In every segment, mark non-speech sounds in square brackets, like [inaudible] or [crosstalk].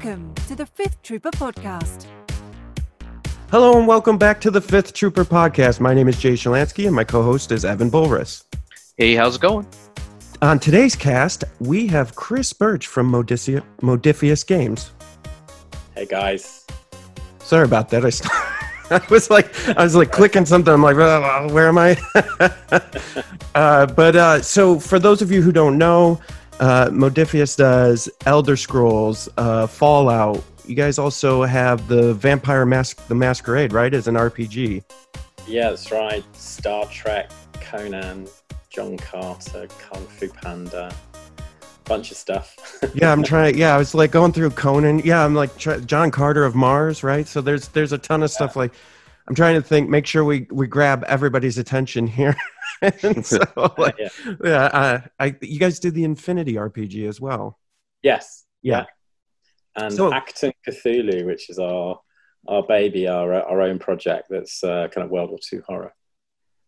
Welcome to the Fifth Trooper Podcast. Hello and welcome back to the Fifth Trooper Podcast. My name is Jay Shalansky and my co-host is Evan Bulris. Hey, how's it going? On today's cast, we have Chris Birch from Modicia- Modiphius Games. Hey guys. Sorry about that. I, st- [laughs] I was like, I was like clicking something. I'm like, "Uh, where am I? [laughs] uh, but uh, so, for those of you who don't know, uh, Modiphius does Elder Scrolls, uh, Fallout. You guys also have the Vampire Mask, the Masquerade, right? As an RPG. Yeah, that's right. Star Trek, Conan, John Carter, Kung Fu Panda, bunch of stuff. [laughs] yeah, I'm trying. Yeah, I was like going through Conan. Yeah, I'm like try, John Carter of Mars, right? So there's there's a ton of stuff. Like, I'm trying to think, make sure we we grab everybody's attention here. [laughs] [laughs] and so, [laughs] like, yeah. yeah, uh, I you guys did the Infinity RPG as well. Yes. Yeah. And So- Achtung Cthulhu, which is our our baby, our our own project that's uh, kind of World War II horror.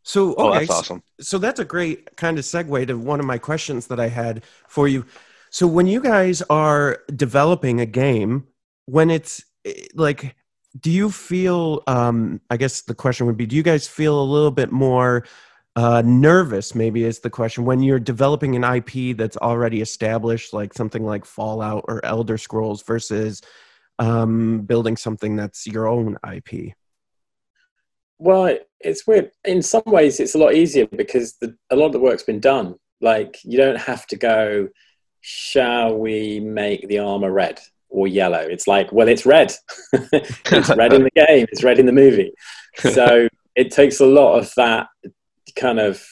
So Oh, that's awesome. so that's a great kind of segue to one of my questions that I had for you. So when you guys are developing a game, when it's eh, like, do you feel? Um, I guess the question would be: Do you guys feel a little bit more uh, nervous? Maybe is the question when you're developing an IP that's already established, like something like Fallout or Elder Scrolls, versus um, building something that's your own IP. Well, it's weird. In some ways, it's a lot easier because the, a lot of the work's been done. Like you don't have to go. Shall we make the armor red or yellow? It's like, well, it's red. [laughs] it's red in the [laughs] game. It's red in the movie. So it takes a lot of that kind of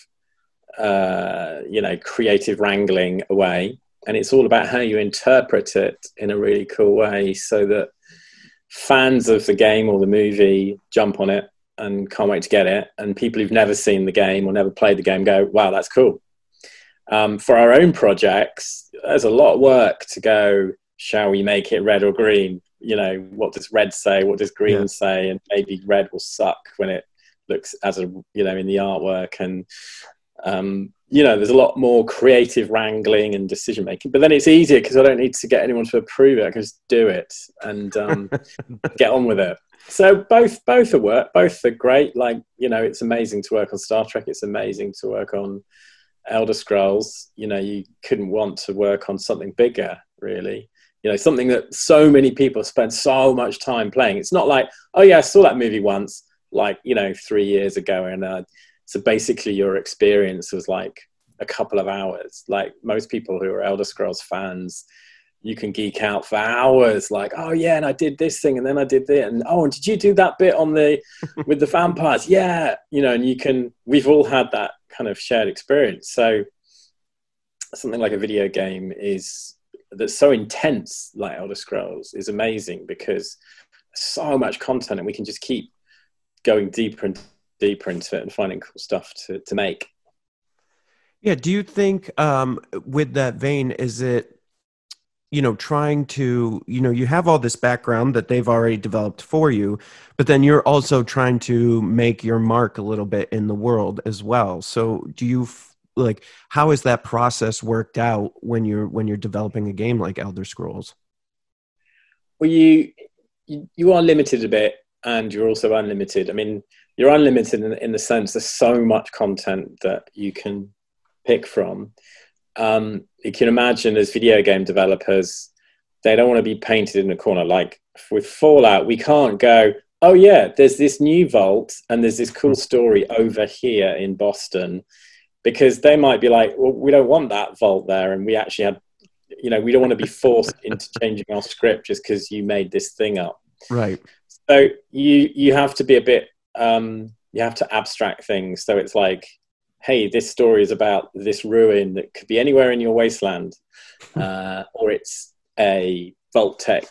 uh, you know creative wrangling away, and it's all about how you interpret it in a really cool way, so that fans of the game or the movie jump on it and can't wait to get it. And people who've never seen the game or never played the game go, wow, that's cool. Um, for our own projects, there's a lot of work to go, shall we make it red or green? You know, what does red say? What does green Yeah. say? And maybe red will suck when it looks as a, you know, in the artwork. And, um, you know, there's a lot more creative wrangling and decision making. But then it's easier because I don't need to get anyone to approve it. I can just do it and um, [laughs] get on with it so both both are work both are great like you know it's amazing to work on star trek it's amazing to work on elder scrolls you know you couldn't want to work on something bigger really you know something that so many people spend so much time playing it's not like oh yeah i saw that movie once like you know three years ago and uh, so basically your experience was like a couple of hours. Like most people who are elder scrolls fans you can geek out for hours like oh yeah and i did this thing and then i did that and oh and did you do that bit on the [laughs] with the vampires? Yeah you know and you can we've all had that kind of shared experience. So something like a video game is that's so intense like elder scrolls is amazing because so much content and we can just keep going deeper and deeper into it and finding cool stuff to, to make Yeah. Do you think, um, with that vein, is it, you know, trying to, you know, you have all this background that they've already developed for you, but then you're also trying to make your mark a little bit in the world as well. So do you, f- like, how is that process worked out when you're, when you're developing a game like Elder Scrolls? well you, you you are limited a bit and you're also unlimited. I mean you're unlimited in, in the sense there's so much content that you can pick from. Um, you can imagine as video game developers they don't want to be painted in a corner. Like with fallout we can't go oh yeah there's this new vault and there's this cool story over here in boston because they might be like well we don't want that vault there and we actually had you know we don't want to be forced into changing our script just because you made this thing up. Right. So you you have to be a bit um you have to abstract things. So it's like hey this story is about this ruin that could be anywhere in your wasteland uh, or it's a vault tech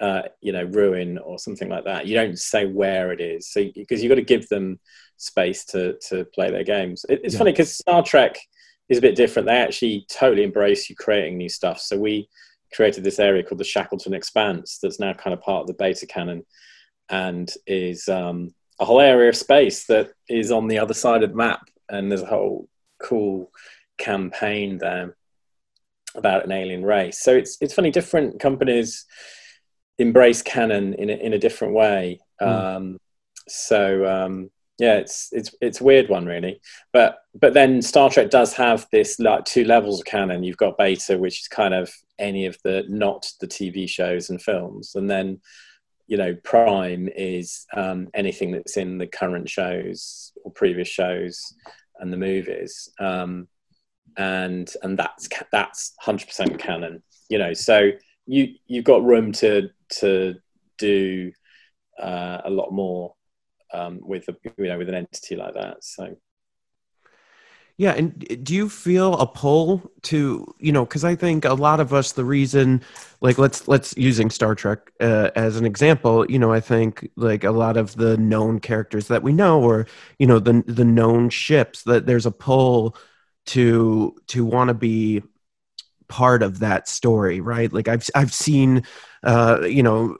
uh, you know ruin or something like that. You don't say where it is. So because you've got to give them space to to play their games. It, it's Yeah. funny because star trek is a bit different. They actually totally embrace you creating new stuff. So we created this area called the shackleton expanse that's now kind of part of the beta canon and is um, a whole area of space that is on the other side of the map and there's a whole cool campaign there about an alien race. So it's it's funny. Different companies embrace canon in a, in a different way. Mm. Um, so um, yeah, it's it's it's a weird one really. But but then Star Trek does have this like two levels of canon. You've got Beta, which is kind of any of the not the TV shows and films, and then you know Prime is um, anything that's in the current shows or previous shows and the movies. Um, and and that's that's hundred percent canon. You know, so you you've got room to to do uh, a lot more um, with a, you know with an entity like that. So yeah, and do you feel a pull to you know? Because I think a lot of us, the reason, like let's let's using Star Trek uh, as an example, you know, I think like a lot of the known characters that we know, or you know, the the known ships, that there's a pull to to want to be part of that story, right? Like I've I've seen, uh, you know,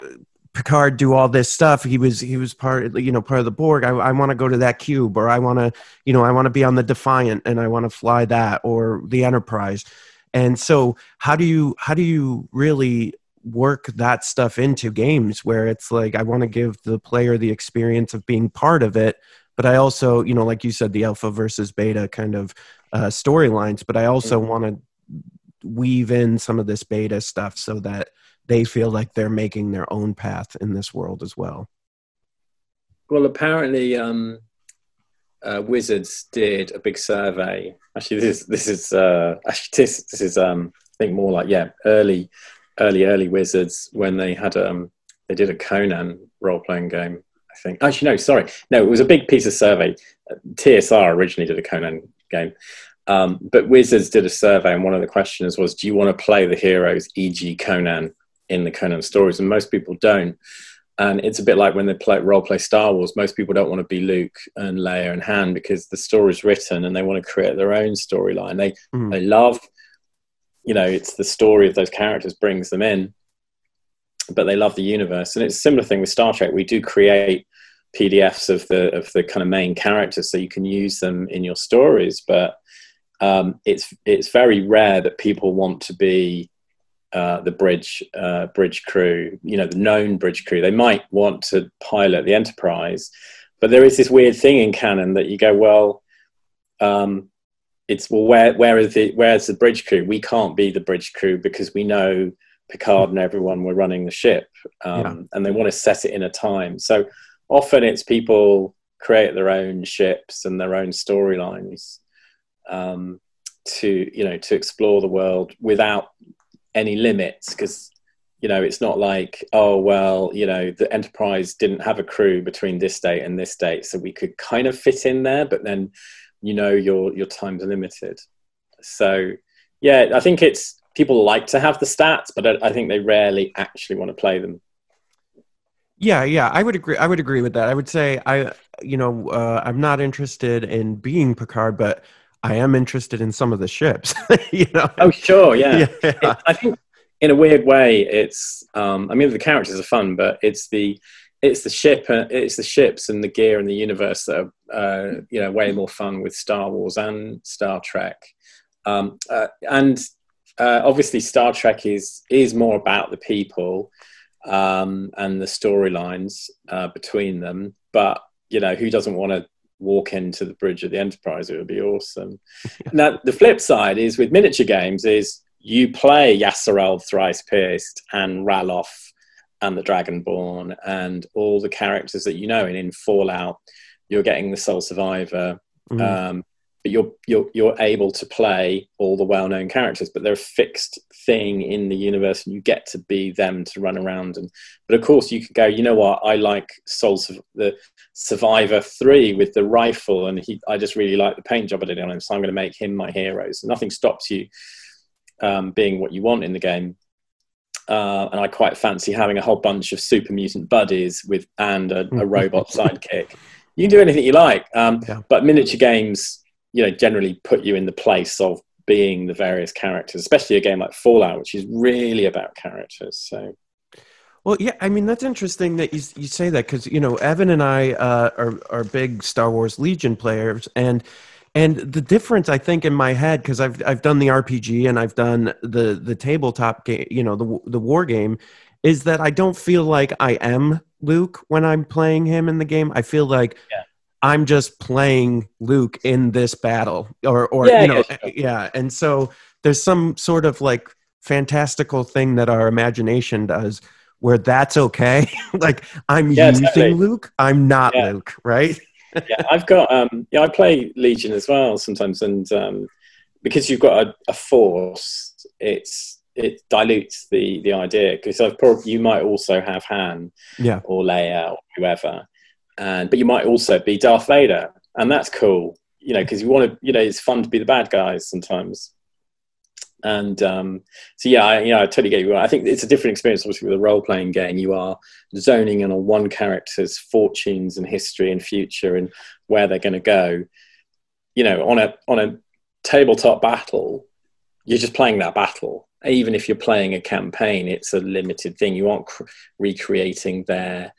Picard do all this stuff. He was he was part you know part of the Borg. I, I want to go to that cube, or I want to you know I want to be on the Defiant and I want to fly that, or the Enterprise. And so, how do you how do you really work that stuff into games where it's like I want to give the player the experience of being part of it, but I also you know like you said the alpha versus beta kind of uh, storylines, but I also mm-hmm. want to weave in some of this beta stuff so that they feel like they're making their own path in this world as well. Well, apparently, um, uh, Wizards did a big survey. Actually, this this is uh, actually this this is um, I think more like yeah, early, early, early Wizards when they had um, they did a Conan role playing game. I think actually no, sorry, no, it was a big piece of survey. TSR originally did a Conan game, um, but Wizards did a survey, and one of the questions was, "Do you want to play the heroes, e.g., Conan, in the Conan stories, and most people don't. And it's a bit like when they play role play Star Wars. Most people don't want to be Luke and Leia and Han because the story's written and they want to create their own storyline. They mm. they love, you know, it's the story of those characters brings them in, but they love the universe. And it's a similar thing with Star Trek. We do create PDFs of the of the kind of main characters so you can use them in your stories, but um, it's it's very rare that people want to be uh, the bridge uh, bridge crew, you know, the known bridge crew. They might want to pilot the Enterprise, but there is this weird thing in canon that you go, well, um, it's well, where where is the where's the bridge crew? We can't be the bridge crew because we know Picard and everyone were running the ship, um, yeah. and they want to set it in a time. So often it's people create their own ships and their own storylines. Um, to you know to explore the world without any limits because you know it's not like oh well you know the enterprise didn't have a crew between this date and this date so we could kind of fit in there but then you know your your time's limited. So yeah i think it's people like to have the stats but i, I think they rarely actually want to play them. Yeah yeah i would agree i would agree with that. I would say i you know uh, i'm not interested in being picard but I am interested in some of the ships. [laughs] you know? Oh, sure, yeah. [laughs] yeah. It, I think in a weird way, it's. Um, I mean, the characters are fun, but it's the it's the ship, uh, it's the ships and the gear and the universe that are uh, you know way more fun with Star Wars and Star Trek, um, uh, and uh, obviously Star Trek is is more about the people um, and the storylines uh, between them, but you know who doesn't want to walk into the bridge of the Enterprise. It would be awesome. [laughs] now, the flip side is with miniature games is you play Yasserel Thrice Pierced and Ralof and the Dragonborn and all the characters that you know. And in Fallout, you're getting the Sole Survivor. Mm-hmm. Um, but you're you're you're able to play all the well-known characters but they're a fixed thing in the universe and you get to be them to run around and but of course you could go you know what i like souls of the survivor 3 with the rifle and he i just really like the paint job i did on him so i'm going to make him my hero so nothing stops you um, being what you want in the game uh, and I quite fancy having a whole bunch of super mutant buddies with and a, a [laughs] robot sidekick. You can do anything you like, um, yeah. but miniature games you know generally put you in the place of being the various characters, especially a game like Fallout, which is really about characters. So. Well, yeah, I mean that's interesting that you you say that because you know Evan and I uh, are are big Star Wars Legion players, and And the difference, I think, in my head, because I've I've done the RPG and I've done the the tabletop game, you know, the the war game, is that I don't feel like I am Luke when I'm playing him in the game. I feel like Yeah. I'm just playing Luke in this battle, or or Yeah, you know, yeah, sure. yeah. And so there's some sort of like fantastical thing that our imagination does where that's okay. [laughs] like I'm Yeah, using totally. Luke, I'm not. Luke, right? [laughs] yeah, I've got um, yeah, I play Legion as well sometimes, and um, because you've got a, a force, it's it dilutes the the idea because I've probably you might also have Han Yeah. or Leia or whoever, and but you might also be Darth Vader, and that's cool, you know, because you want to, you know, it's fun to be the bad guys sometimes. And um, so, yeah, I, you know, I totally get you. I think it's a different experience, obviously, with a role-playing game. You are zoning in on one character's fortunes and history and future and where they're going to go. You know, on a on a tabletop battle, you're just playing that battle. Even if you're playing a campaign, it's a limited thing. You aren't cr- recreating their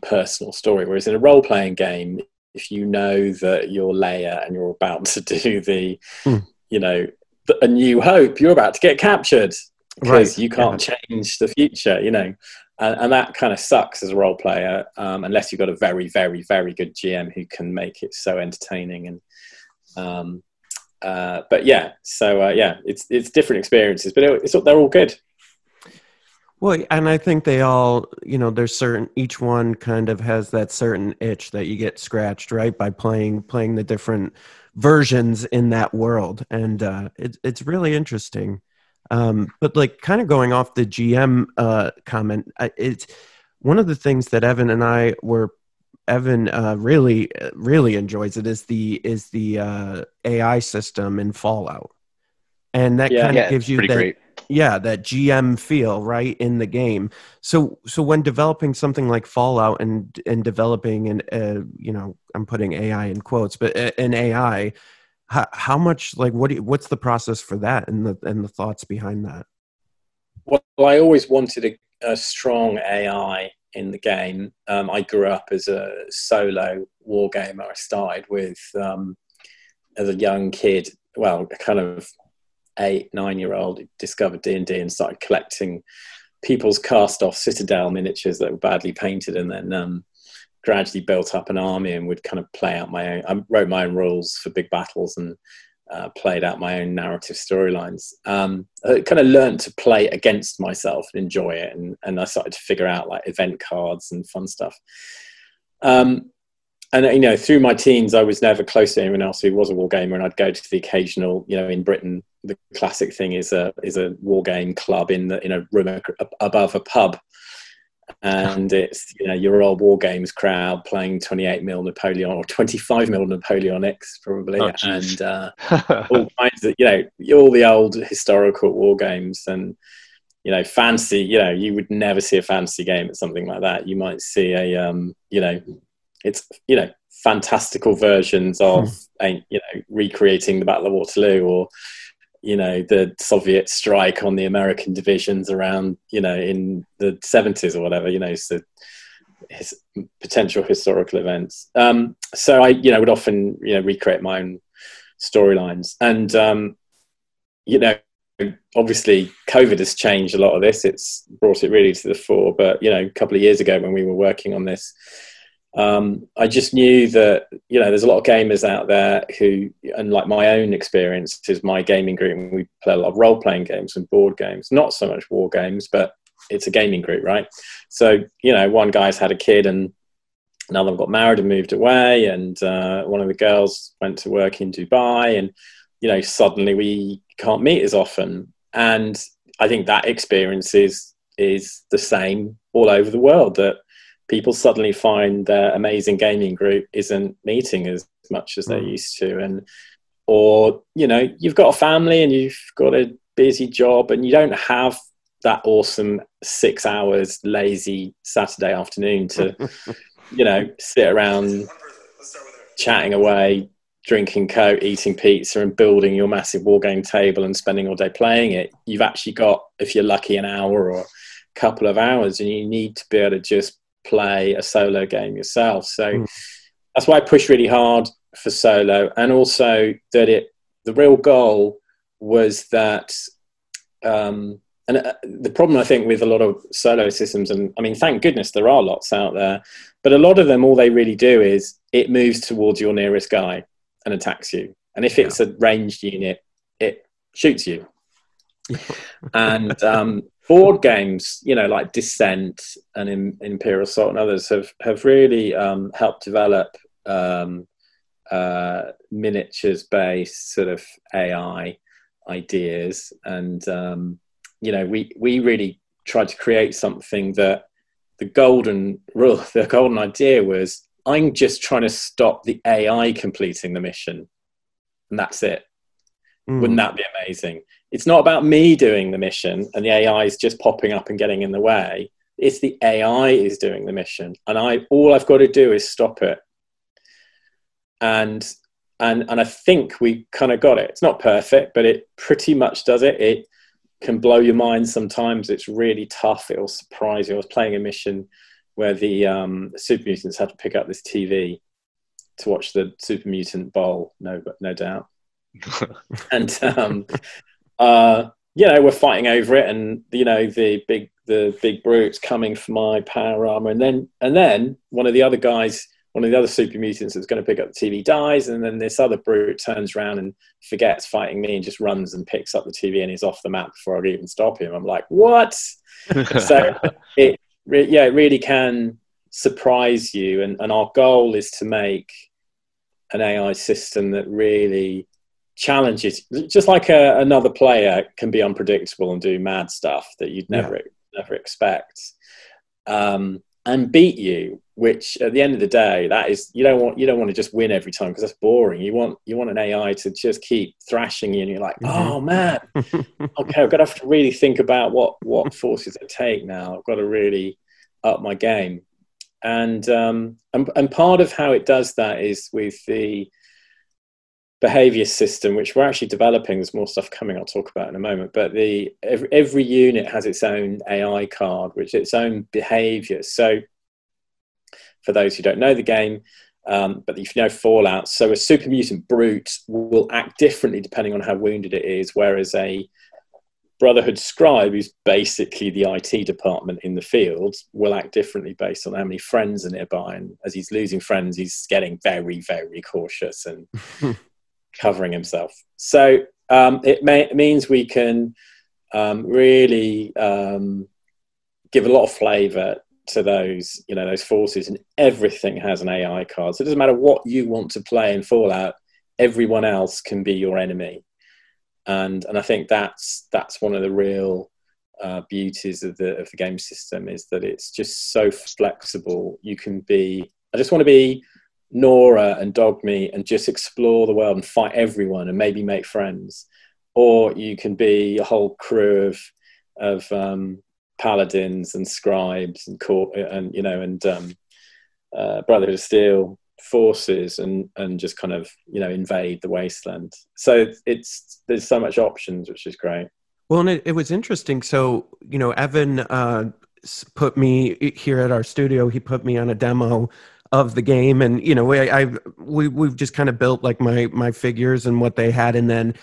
personal story. Whereas in a role-playing game, if you know that you're Leia and you're about to [laughs] do the, Hmm. you know, the, a New Hope, you're about to get captured because Right, you can't change the future, you know, and, and that kind of sucks as a role player um, unless you've got a very, very, very good GM who can make it so entertaining and. Um, uh, but yeah, so uh, yeah, it's it's different experiences, but it, it's they're all good. Well, and I think they all, you know, there's certain each one kind of has that certain itch that you get scratched right by playing playing the different versions in that world, and uh, it's it's really interesting. Um, but like, kind of going off the GM uh, comment, it's one of the things that Evan and I were. Evan uh, really really enjoys it is the is the uh, AI system in Fallout, and that Yeah. kind of Yeah, gives you that great. Yeah that gm feel right in the game so so when developing something like fallout and and developing an uh, you know i'm putting ai in quotes but an ai how, how much like what you, what's the process for that and the and the thoughts behind that Well, I always wanted a, a strong AI in the game. Um, I grew up as a solo war gamer. I started with um, as a young kid, well, kind of eight, nine year old, discovered D and D and started collecting people's cast off Citadel miniatures that were badly painted, and then um, gradually built up an army and would kind of play out my own. I wrote my own rules for big battles and uh, played out my own narrative storylines. Um, I kind of learned to play against myself and enjoy it, and, and I started to figure out like event cards and fun stuff. Um, and you know, through my teens, I was never close to anyone else who was a war gamer, and I'd go to the occasional. You know, in Britain, the classic thing is a is a war game club in the in a room above a pub, and [laughs] it's you know your old war games crowd playing 28 mil Napoleon or 25 mil Napoleonics probably, Oh, and uh, [laughs] all kinds of you know all the old historical war games and you know fancy you know you would never see a fantasy game at something like that. You might see a um you know it's you know fantastical versions of a, you know recreating the battle of waterloo or you know the soviet strike on the american divisions around you know in the 70s or whatever you know so his potential historical events. Um so i you know would often you know recreate my own storylines. And um you know obviously covid has changed a lot of this. It's brought it really to the fore. But you know a couple of years ago when we were working on this um, I just knew that you know there's a lot of gamers out there who, and like my own experience is my gaming group. We play a lot of role playing games and board games, not so much war games, but it's a gaming group, right? So you know, one guy's had a kid and another got married and moved away, and uh, one of the girls went to work in Dubai, and you know, suddenly we can't meet as often. And I think that experience is is the same all over the world. That people suddenly find their amazing gaming group isn't meeting as much as Mm. used to, and or you know, you've got a family and you've got a busy job, and you don't have that awesome six hours lazy Saturday afternoon to [laughs] you know sit around chatting away drinking coke eating pizza and building your massive war game table and spending all day playing it you've actually got if you're lucky an hour or a couple of hours and you need to be able to just play a solo game yourself so Mm. that's why i push really hard for solo, and also that it the real goal was that. Um, and uh, the problem I think with a lot of solo systems, and I mean, thank goodness there are lots out there, but a lot of them, all they really do is it moves towards your nearest guy and attacks you. And if it's yeah. a ranged unit, it shoots you. And um, board games, you know, like Descent and in, Imperial Assault and others have have really um, helped develop um, uh, miniatures based sort of AI ideas, and um, you know, we we really tried to create something that the golden rule, [laughs] the golden idea was, I'm just trying to stop the AI completing the mission, and that's it. Mm. Wouldn't that be amazing? It's not about me doing the mission and the AI is just popping up and getting in the way. It's the AI is doing the mission, and I all I've got to do is stop it. And and and I think we kind of got it. It's not perfect, but it pretty much does it. It can blow your mind sometimes. It's really tough. It'll surprise you. I was playing a mission where the um, super mutants had to pick up this TV to watch the super mutant bowl. No, no doubt. And um, uh, you know, we're fighting over it, and you know, the big the big brute's coming for my power armor, and then and then one of the other guys, one of the other super mutants that's going to pick up the TV dies, and then this other brute turns around and forgets fighting me and just runs and picks up the TV and he's off the map before I even stop him. I'm like, what? [laughs] so it yeah, it really can surprise you, and and our goal is to make an AI system that really challenges. Just like a, another player can be unpredictable and do mad stuff that you'd never yeah. never expect um, and beat you which at the end of the day that is you don't want you don't want to just win every time because that's boring. You want you want an ai to just keep thrashing you and you're like mm-hmm. oh man. [laughs] Okay i've got to have to really think about what what forces i take now. I've got to really up my game. And um and, and part of how it does that is with the behavior system, which we're actually developing. There's more stuff coming. I'll talk about in a moment. But the every, every unit has its own AI card, which its own behavior. So, for those who don't know the game, um, but if you know Fallout, so a super mutant brute will act differently depending on how wounded it is, whereas a Brotherhood scribe, who's basically the IT department in the field, will act differently based on how many friends are nearby. And as he's losing friends, he's getting very, very cautious and [laughs] covering himself. So um, it, may, means we can um, really um, give a lot of flavour to those, you know, those forces, and everything has an AI card. So it doesn't matter what you want to play in Fallout, everyone else can be your enemy, and and I think that's that's one of the real uh, beauties of the of the game system is that it's just so flexible. You can be. I just want to be Nora and Dogmeat and just explore the world and fight everyone and maybe make friends, or you can be a whole crew of of um, paladins and scribes and court and you know and um, uh, Brotherhood of Steel forces and and just kind of you know invade the wasteland. So it's there's so much options, which is great. Well, and it, it was interesting. So you know, Evan uh, put me here at our studio. He put me on a demo of the game. And you know we I we we've just kind of built like my my figures and what they had. And then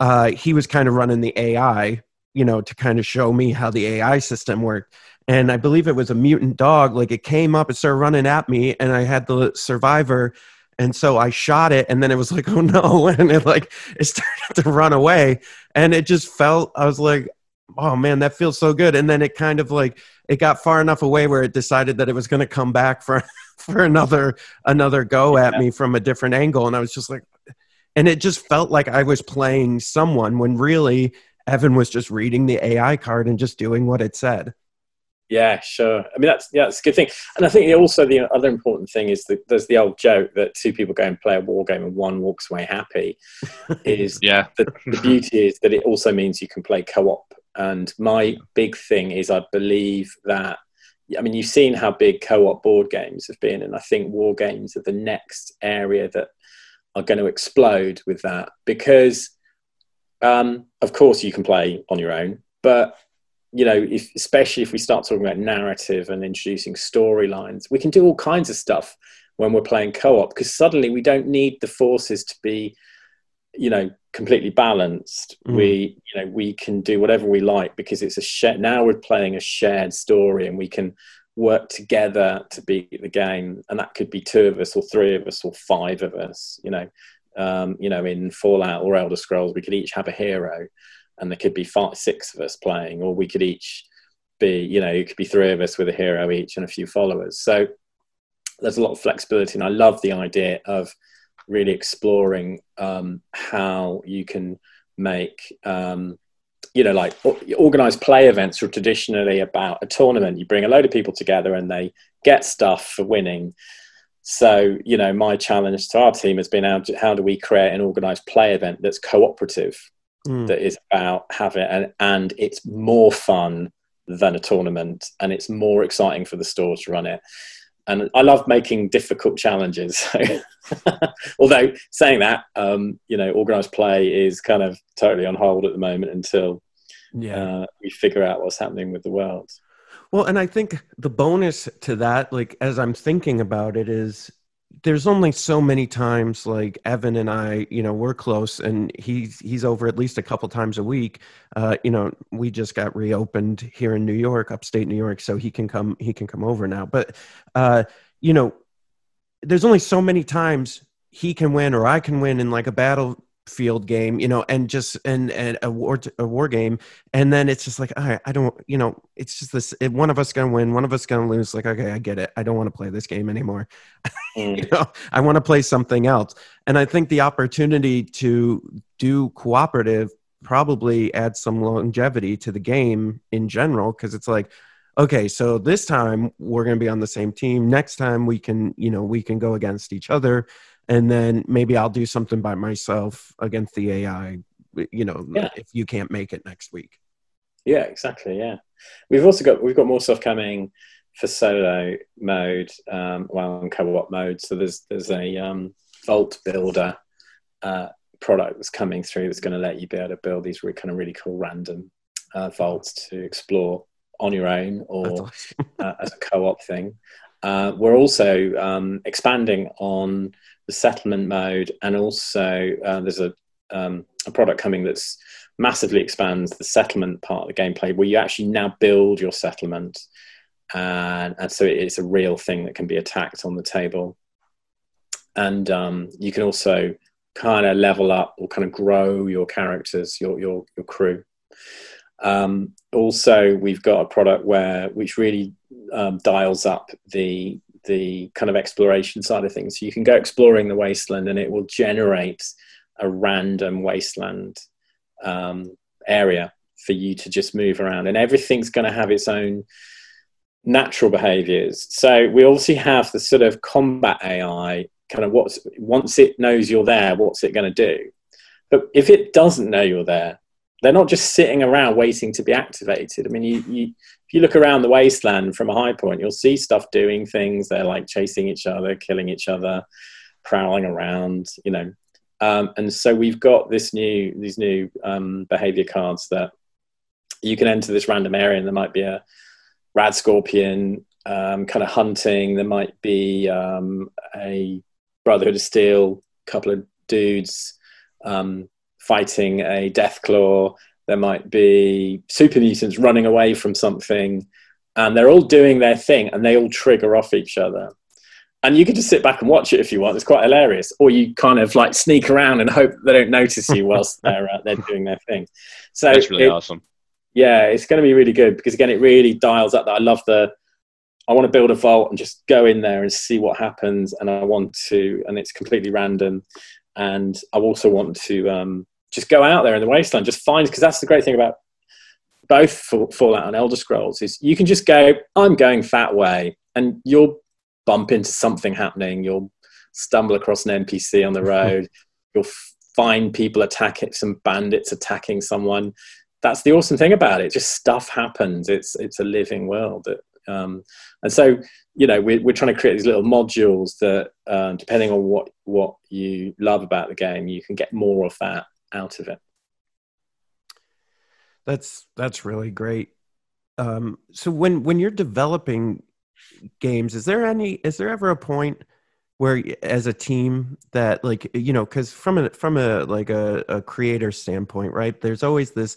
uh he was kind of running the AI you know to kind of show me how the AI system worked. And I believe it was a mutant dog. Like it came up and started running at me and I had the survivor. And so I shot it and then it was like [laughs] oh no. [laughs] And it like it started to run away. And it just felt I was like oh man that feels so good. And then it kind of like it got far enough away where it decided that it was going to come back for [laughs] for another another go at me from a different angle. And i was just like and it just felt like i was playing someone when really evan was just reading the ai card and just doing what it said. Yeah sure. I mean that's yeah that's a good thing. And i think also the other important thing is that there's the old joke that two people go and play a war game and one walks away happy [laughs] is yeah. the, the beauty is that it also means you can play co-op and my big thing is i believe that I mean, you've seen how big co-op board games have been, and I think war games are the next area that are going to explode with that. Because, um, of course, you can play on your own, but you know, if, especially if we start talking about narrative and introducing storylines, we can do all kinds of stuff when we're playing co-op because suddenly we don't need the forces to be you know completely balanced mm. we you know we can do whatever we like because it's a shared now we're playing a shared story and we can work together to beat the game and that could be two of us or three of us or five of us you know um, you know in fallout or elder scrolls we could each have a hero and there could be five six of us playing or we could each be you know it could be three of us with a hero each and a few followers so there's a lot of flexibility and i love the idea of really exploring um, how you can make um, you know like organized play events are traditionally about a tournament. You bring a load of people together and they get stuff for winning. So you know my challenge to our team has been how do, how do we create an organized play event that's cooperative mm. that is about having and, and it's more fun than a tournament and it's more exciting for the store to run it and I love making difficult challenges. [laughs] [laughs] Although saying that, um, you know, organized play is kind of totally on hold at the moment until yeah. Uh, we figure out what's happening with the world. Well, and I think the bonus to that, like as I'm thinking about it, is there's only so many times like Evan and I, you know, we're close and he's he's over at least a couple times a week. Uh, you know, we just got reopened here in New York, upstate New York, so he can come he can come over now. But uh, you know, there's only so many times he can win or I can win in like a battle field game, you know, and just and and a war a war game, and then it's just like I I don't you know it's just this one of us gonna win, one of us gonna lose. Like okay, I get it. I don't want to play this game anymore. [laughs] Mm. you know, I want to play something else, and I think the opportunity to do cooperative probably adds some longevity to the game in general because it's like okay so this time we're going to be on the same team next time we can you know we can go against each other and then maybe I'll do something by myself against the AI. You know, yeah. if you can't make it next week. Yeah, exactly. Yeah, we've also got we've got more stuff coming for solo mode, um, well, in co-op mode. So there's there's a um, Vault Builder uh, product that's coming through that's going to let you be able to build these really, kind of really cool random uh, vaults to explore on your own or uh, as a co-op thing. Uh, we're also um, expanding on the settlement mode, and also uh, there's a, um, a product coming that's massively expands the settlement part of the gameplay, where you actually now build your settlement, and, and so it's a real thing that can be attacked on the table, and um, you can also kind of level up or kind of grow your characters, your your your crew. Um, also, we've got a product where which really um, dials up the the kind of exploration side of things. So you can go exploring the wasteland, and it will generate a random wasteland um, area for you to just move around, and everything's going to have its own natural behaviors. So we obviously have the sort of combat AI kind of what's once it knows you're there, what's it going to do? But if it doesn't know you're there, they're not just sitting around waiting to be activated. I mean, you, you, if you look around the wasteland from a high point, you'll see stuff doing things. They're like chasing each other, killing each other, prowling around, you know. Um, and so we've got this new these new um, behavior cards that you can enter this random area, and there might be a rad scorpion um, kind of hunting. There might be um, a Brotherhood of Steel, couple of dudes um, fighting a Deathclaw. There might be super mutants running away from something, and they're all doing their thing, and they all trigger off each other. And you can just sit back and watch it if you want. It's quite hilarious. Or you kind of like sneak around and hope they don't notice you whilst [laughs] they're uh, they're doing their thing. So that's really it, awesome. Yeah, it's going to be really good because again, it really dials up that. I love the I want to build a vault and just go in there and see what happens. And I want to, and it's completely random. And I also want to um, just go out there in the wasteland, just find because that's the great thing about both Fallout and Elder Scrolls is you can just go, I'm going that way, and you'll bump into something happening. You'll stumble across an NPC on the [laughs] road. you'll find people attacking some bandits attacking someone. That's the awesome thing about it. Just stuff happens. It's it's a living world. That, um, and so you know we're, we're trying to create these little modules that uh, depending on what what you love about the game, you can get more of that out of it. That's that's really great. Um, so when when you're developing games, is there any is there ever a point where as a team that like you know because from a from a like a, a creator standpoint right there's always this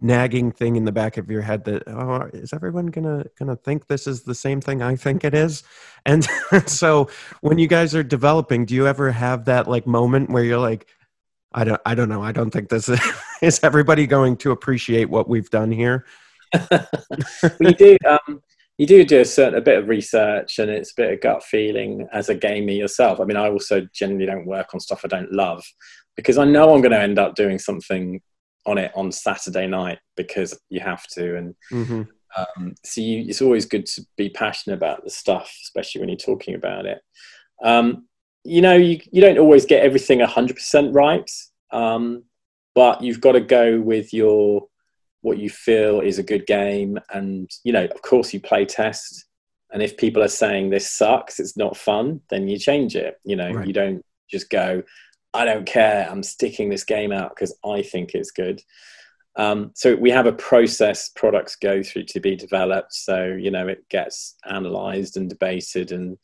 nagging thing in the back of your head that oh is everyone gonna gonna think this is the same thing i think it is and [laughs] so when you guys are developing do you ever have that like moment where you're like i don't i don't know i don't think this is [laughs] is everybody going to appreciate what we've done here [laughs] you do um, you do do a certain a bit of research and it's a bit of gut feeling as a gamer yourself. I mean, I also generally don't work on stuff I don't love because I know I'm going to end up doing something on it on Saturday night because you have to. And Mhm. um, so you, it's always good to be passionate about the stuff, especially when you're talking about it. Um, you know, you, you don't always get everything 100% right, um, but you've got to go with your what you feel is a good game. And, you know, of course, you play test. And if people are saying this sucks, it's not fun, then you change it. You know, Right. you don't just go, I don't care, I'm sticking this game out because I think it's good. Um, so we have a process products go through to be developed. So, you know, it gets analyzed and debated and,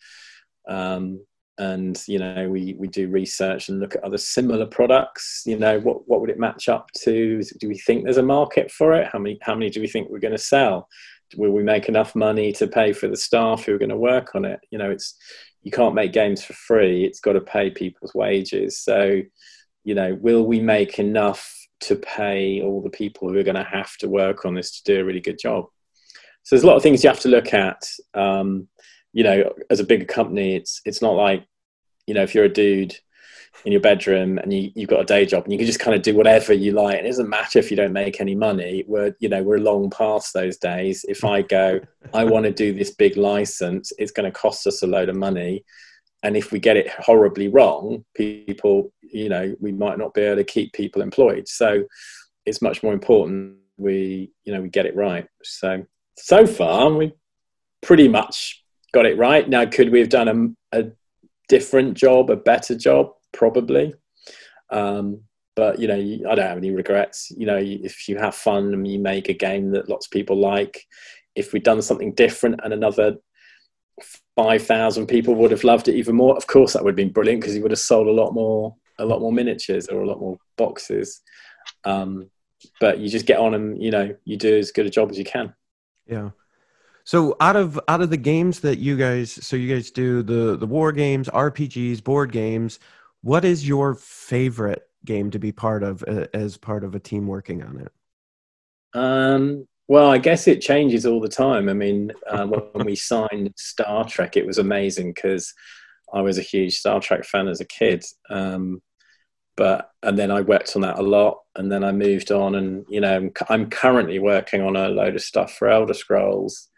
um, and you know we we do research and look at other similar products. You know what what would it match up to? Do we think there's a market for it? How many how many do we think we're going to sell? Will we make enough money to pay for the staff who are going to work on it? You know it's you can't make games for free. It's got to pay people's wages. So you know will we make enough to pay all the people who are going to have to work on this to do a really good job? So there's a lot of things you have to look at. Um, you know, as a bigger company, it's it's not like, you know, if you're a dude in your bedroom and you, you've got a day job and you can just kind of do whatever you like. It doesn't matter if you don't make any money. We're, you know, we're long past those days. If I go, I want to do this big license, it's going to cost us a load of money. And if we get it horribly wrong, people, you know, we might not be able to keep people employed. So it's much more important we, you know, we get it right. So, so far, we pretty much got it right. Now, could we have done a, a different job, a better job? Probably. Um, but you know, I don't have any regrets. You know, if you have fun and you make a game that lots of people like, if we'd done something different and another five thousand people would have loved it even more, of course that would have been brilliant because you would have sold a lot more, a lot more miniatures or a lot more boxes. Um, but you just get on and you know you do as good a job as you can. Yeah. So out of out of the games that you guys so you guys do the the war games, RPGs, board games, what is your favorite game to be part of uh, as part of a team working on it? Um, well, I guess it changes all the time. I mean, uh, when we signed Star Trek, it was amazing because I was a huge Star Trek fan as a kid. Um, but and then I worked on that a lot, and then I moved on, and you know, I'm, I'm currently working on a load of stuff for Elder Scrolls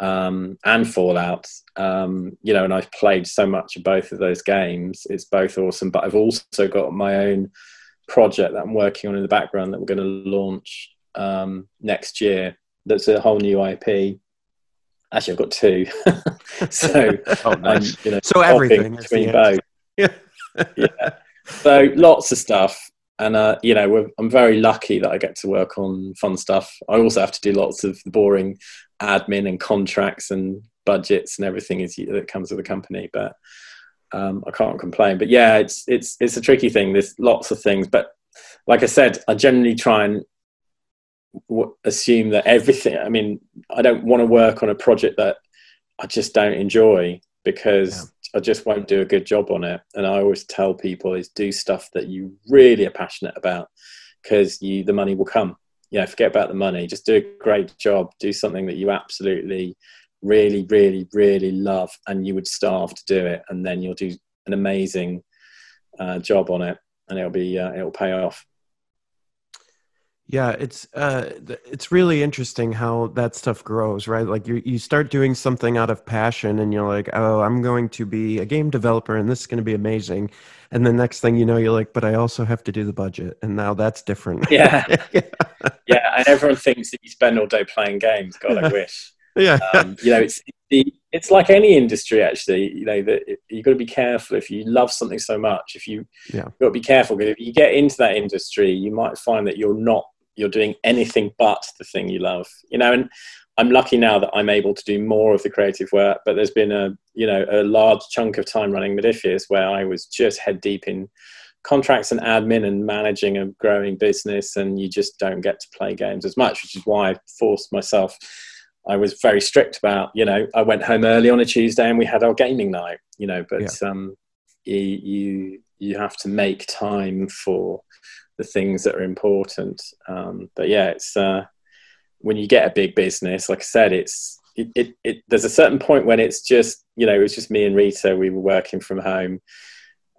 um, and Fallout. Um, you know, and I've played so much of both of those games. It's both awesome, but I've also got my own project that I'm working on in the background that we're going to launch um, next year. That's a whole new IP. Actually, I've got two. [laughs] so, [laughs] Oh, I'm, nice. you know, So everything between both. [laughs] answer. yeah. So lots of stuff, and uh, you know, I'm very lucky that I get to work on fun stuff. I also have to do lots of the boring admin and contracts and budgets and everything is, that comes with the company, but. Um, I can't complain, but yeah, it's it's it's a tricky thing. There's lots of things, but like I said, I generally try and w- assume that everything. I mean, I don't want to work on a project that I just don't enjoy because I just won't do a good job on it. And I always tell people is do stuff that you really are passionate about because you the money will come. Yeah, forget about the money. Just do a great job. Do something that you absolutely, really, really, really love, and you would starve to do it, and then you'll do an amazing uh, job on it, and it'll be uh, it'll pay off. Yeah, it's uh, it's really interesting how that stuff grows, right? Like you you start doing something out of passion, and you're like, oh, I'm going to be a game developer, and this is going to be amazing. And the next thing you know, you're like, but I also have to do the budget, and now that's different. Yeah. [laughs] Yeah, and everyone thinks that you spend all day playing games. God, I wish. [laughs] yeah, um, you know, it's the it's like any industry actually. You know that you've got to be careful if you love something so much. If you Yeah. you've got to be careful because if you get into that industry, you might find that you're not you're doing anything but the thing you love. You know, and I'm lucky now that I'm able to do more of the creative work. But there's been a you know a large chunk of time running Modiphius where I was just head deep in contracts and admin and managing a growing business, and you just don't get to play games as much, which is why I forced myself. I was very strict about, you know, I went home early on a Tuesday and we had our gaming night, you know, but yeah. um, you, you you have to make time for the things that are important. Um, but yeah, it's uh, when you get a big business, like I said, it's it, it, it, there's a certain point when it's just you know it was just me and Rita. We were working from home,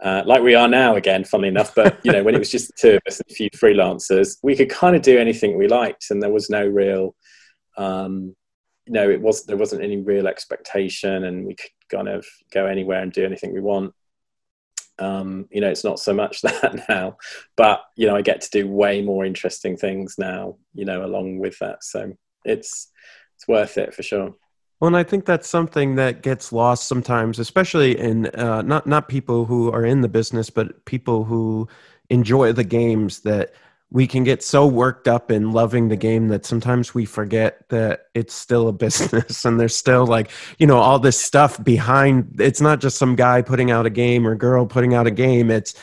uh, like we are now again. Funnily enough, but you know when it was just the two of us and a few freelancers, we could kind of do anything we liked, and there was no real. Um, you know, it was there wasn't any real expectation, and we could kind of go anywhere and do anything we want. Um, you know, it's not so much [laughs] that now, but you know, I get to do way more interesting things now. You know, along with that, so it's it's worth it for sure. Well, and I think that's something that gets lost sometimes, especially in uh, not not people who are in the business, but people who enjoy the games. That we can get so worked up in loving the game that sometimes we forget that it's still a [laughs] business and there's still like you know all this stuff behind. It's not just some guy putting out a game or girl putting out a game. It's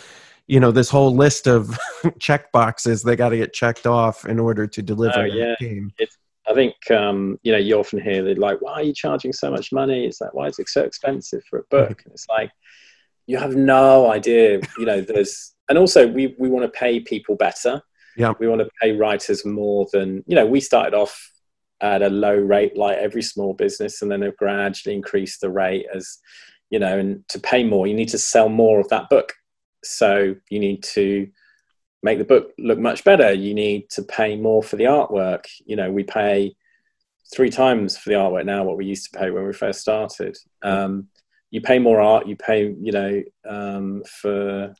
you know this whole list of [laughs] check boxes they got to get checked off in order to deliver oh, yeah. game. It's, i think um, you know you often hear that like why are you charging so much money? It's like why is it so expensive for a book? [laughs] And it's like you have no idea you know there's and also we, we want to pay people better yeah. We want to pay writers more than, you know, we started off at a low rate like every small business and then have gradually increased the rate as, you know, and to pay more, you need to sell more of that book. So you need to make the book look much better. You need to pay more for the artwork. You know, we pay three times for the artwork now what we used to pay when we first started. Um, you pay more art, you pay, you know, um, for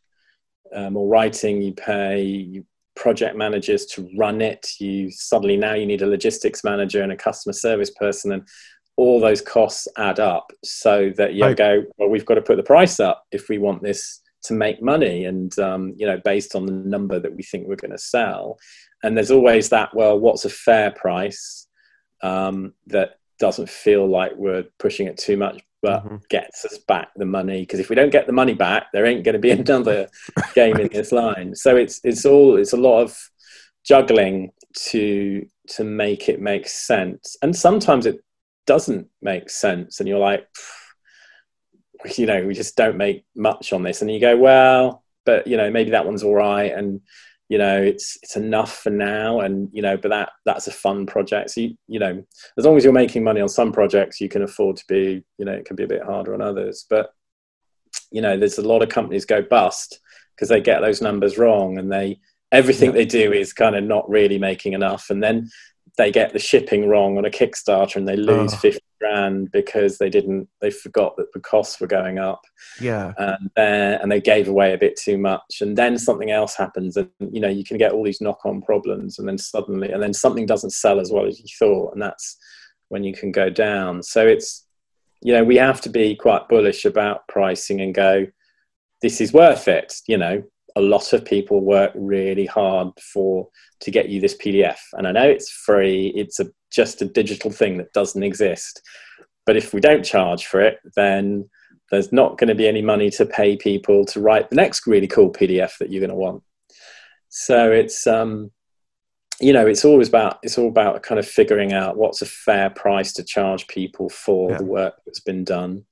uh, more writing, you pay, you project managers to run it. You suddenly now you need a logistics manager and a customer service person, and all those costs add up. So that you go, well, we've got to put the price up if we want this to make money, and um, you know, based on the number that we think we're going to sell. And there's always that. Well, what's a fair price um, that doesn't feel like we're pushing it too much but mm-hmm. gets us back the money because if we don't get the money back there ain't going to be [laughs] another game in this line. So it's it's all it's a lot of juggling to to make it make sense. And sometimes it doesn't make sense and you're like you know we just don't make much on this. And you go well but you know maybe that one's all right and you know it's it's enough for now and you know but that that's a fun project so you, you know as long as you're making money on some projects you can afford to be you know it can be a bit harder on others but you know there's a lot of companies go bust because they get those numbers wrong and they everything yeah. they do is kind of not really making enough and then they get the shipping wrong on a Kickstarter and they lose oh. 50 grand because they didn't, they forgot that the costs were going up. Yeah. And then, and they gave away a bit too much. And then something else happens and, you know, you can get all these knock on problems and then suddenly, and then something doesn't sell as well as you thought. And that's when you can go down. So it's, you know, we have to be quite bullish about pricing and go, this is worth it. You know, a lot of people work really hard for to get you this PDF. And I know it's free, it's a, just a digital thing that doesn't exist. But if we don't charge for it, then there's not going to be any money to pay people to write the next really cool PDF that you're going to want. So it's, um, you know, it's always about it's all about kind of figuring out what's a fair price to charge people for yeah. the work that's been done,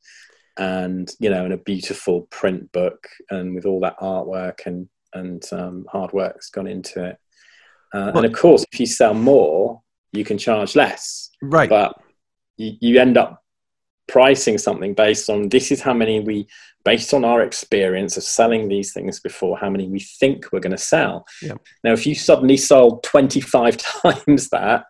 and you know, in a beautiful print book and with all that artwork and and um, hard work that's gone into it. Uh, and of course, if you sell more, you can charge less. Right. But you, you end up pricing something based on this is how many we, based on our experience of selling these things before, how many we think we're going to sell. Yep. Now, if you suddenly sold 25 [laughs] times that,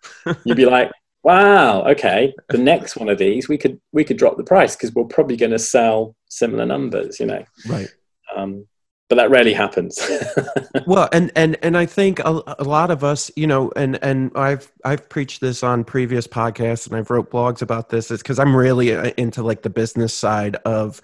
you'd be [laughs] like, wow, okay, the next one of these, we could, we could drop the price because we're probably going to sell similar numbers, you know? Right. Um, but that rarely happens. [laughs] well, and and and I think a, a, lot of us, you know, and and I've I've preached this on previous podcasts, and I've wrote blogs about this. Is because I'm really uh, into like the business side of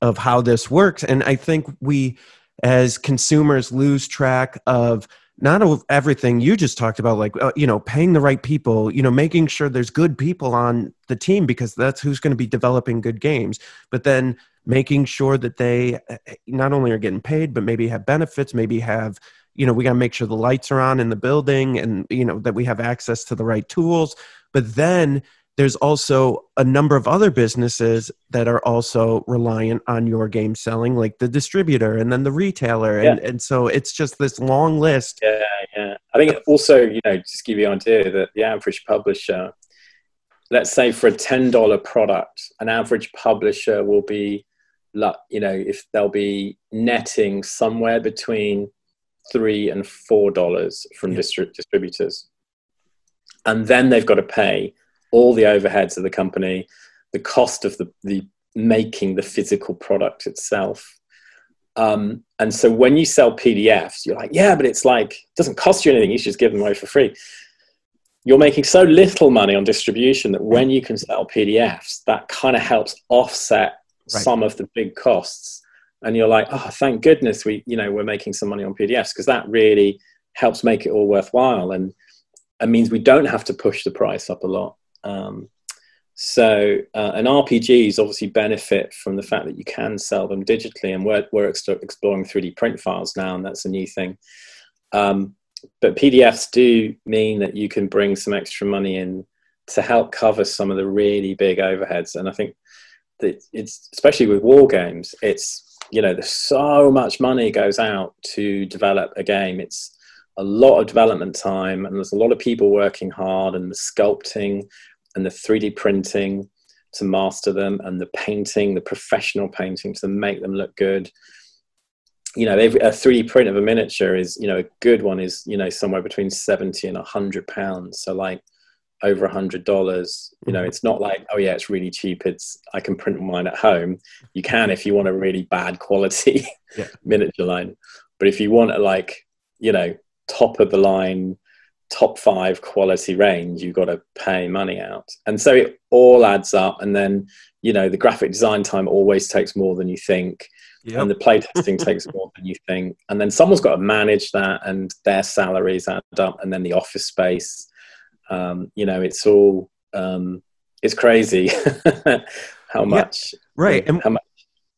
of how this works, and I think we as consumers lose track of not of everything you just talked about like uh, you know paying the right people you know making sure there's good people on the team because that's who's going to be developing good games but then making sure that they uh, not only are getting paid but maybe have benefits maybe have you know we got to make sure the lights are on in the building and you know that we have access to the right tools. But then there's also a number of other businesses that are also reliant on your game selling like the distributor and then the retailer. And, yeah. and so it's just this long list. Yeah yeah. I think also you know just give you an idea that the average publisher let's say for a $10 product an average publisher will be you know if they'll be netting somewhere between three and four dollars from yeah. distri- distributors and then they've got to pay all the overheads of the company, the cost of the, the making the physical product itself. Um, and so when you sell PDFs, you're like, yeah, but it's like, it doesn't cost you anything. You should just give them away for free. You're making so little money on distribution that when you can sell PDFs, that kind of helps offset right. some of the big costs. And you're like, oh, thank goodness we, you know, we're making some money on PDFs because that really helps make it all worthwhile. And it means we don't have to push the price up a lot. Um, so, uh, and RPGs obviously benefit from the fact that you can sell them digitally, and we're, we're exploring 3D print files now, and that's a new thing. Um, but PDFs do mean that you can bring some extra money in to help cover some of the really big overheads. And I think it's especially with war games, it's you know there's so much money goes out to develop a game. It's a lot of development time, and there's a lot of people working hard, and the sculpting and the 3D printing to master them and the painting, the professional painting to make them look good. You know, a 3D print of a miniature is, you know, a good one is, you know, somewhere between 70 and 100 pounds. So, like, over a hundred dollars you know mm-hmm. it's not like oh yeah it's really cheap it's i can print mine at home you can if you want a really bad quality [laughs] yeah. miniature line but if you want a like you know top of the line top five quality range, you've got to pay money out. And so it all adds up. And then, you know, the graphic design time always takes more than you think. Yep. And the playtesting [laughs] takes more than you think. And then someone's got to manage that and their salaries add up. And then the office space, um, you know, it's all, um, it's crazy [laughs] how much, yeah, right. How much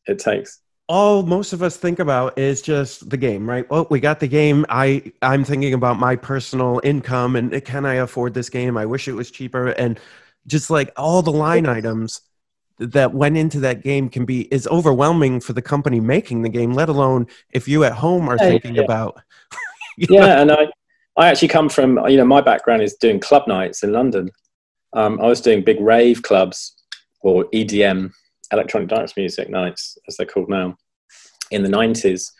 it takes. All most of us think about is just the game right? Well we got the game. I i'm thinking about my personal income and can i afford this game? I wish it was cheaper. And just like all the line items that went into that game can be is overwhelming for the company making the game let alone if you at home are thinking yeah. about [laughs] yeah and i i actually come from you know my background is doing club nights in london um, i was doing big rave clubs or edm electronic dance music nights, as they're called now, in the 90s.